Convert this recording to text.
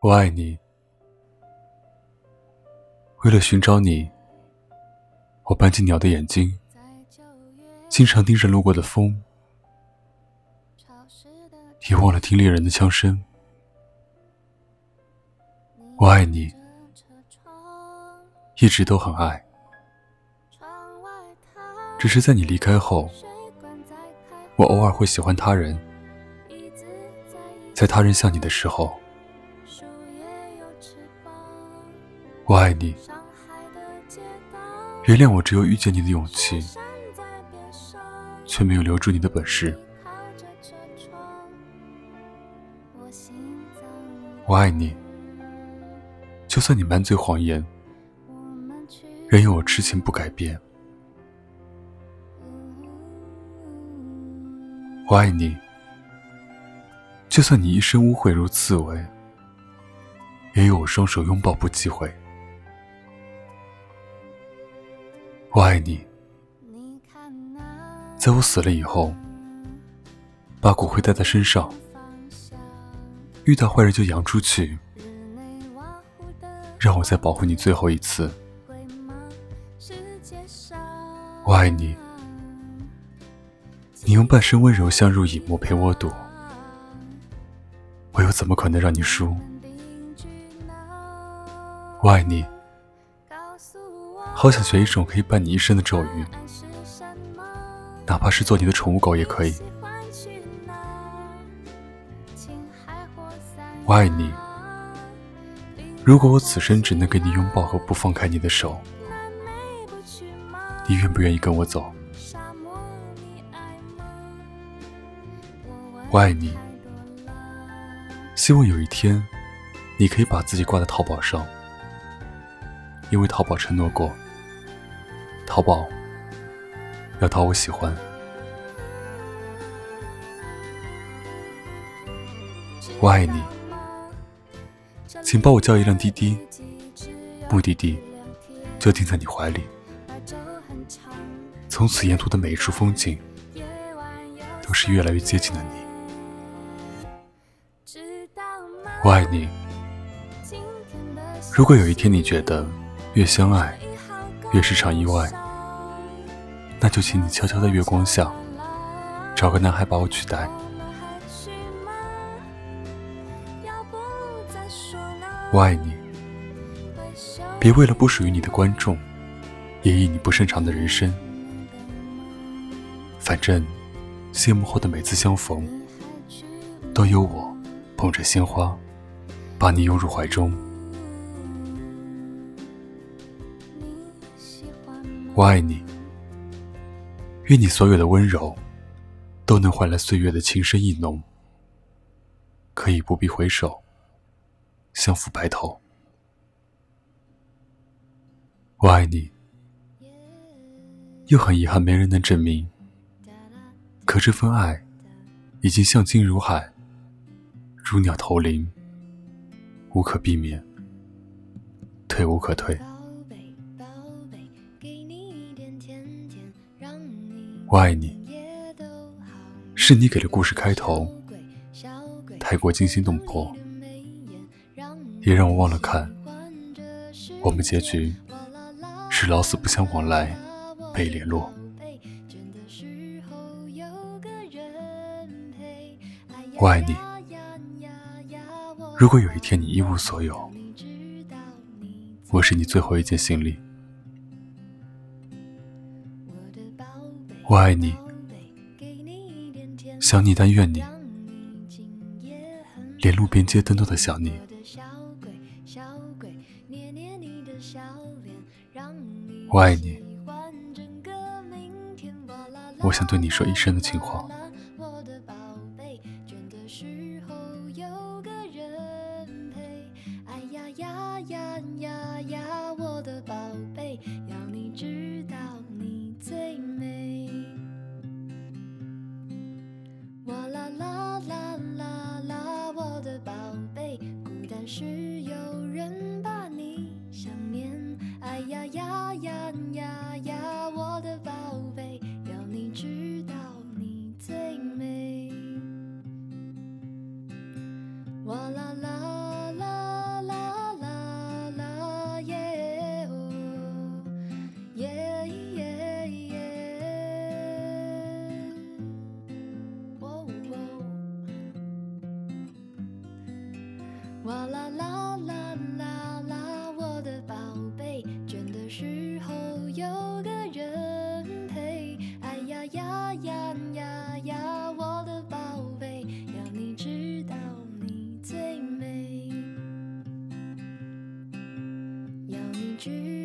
我爱你。为了寻找你，我搬进鸟的眼睛，经常盯着路过的风，也忘了听猎人的枪声。我爱你，一直都很爱，只是在你离开后，我偶尔会喜欢他人。在他人像你的时候，我爱你。原谅我只有遇见你的勇气，却没有留住你的本事。我爱你，就算你满嘴谎言，仍有我痴情不改变。我爱你。就算你一身污秽如刺猬，也有我双手拥抱不忌讳。我爱你，在我死了以后，把骨灰带在身上，遇到坏人就扬出去，让我再保护你最后一次。我爱你，你用半生温柔相濡以沫陪我赌。我又怎么可能让你输？我爱你，好想学一种可以伴你一生的咒语，哪怕是做你的宠物狗也可以。我爱你，如果我此生只能给你拥抱和不放开你的手，你愿不愿意跟我走？我爱你。希望有一天，你可以把自己挂在淘宝上，因为淘宝承诺过，淘宝要讨我喜欢。我爱你，请帮我叫一辆滴滴，目的地就定在你怀里。从此沿途的每一处风景，都是越来越接近的你。我爱你。如果有一天你觉得越相爱越是场意外，那就请你悄悄在月光下找个男孩把我取代。我爱你。别为了不属于你的观众，演绎你不擅长的人生。反正谢幕后的每次相逢，都有我捧着鲜花。把你拥入怀中，我爱你。愿你所有的温柔，都能换来岁月的情深意浓。可以不必回首，相扶白头。我爱你，又很遗憾没人能证明。可这份爱，已经像金如海，如鸟投林。无可避免，退无可退。我爱你，是你给的故事开头，太过惊心动魄，也让我忘了看，我们结局是老死不相往来，被联络。我爱你。如果有一天你一无所有，我是你最后一件行李。我爱你，想你但愿你，连路边街灯都在想你。我爱你，我想对你说一生的情话。哎呀呀呀呀呀，我的宝贝，要你知道你最美。哇啦啦啦啦啦啦耶哦耶耶耶，哦哦，哇啦啦。dream.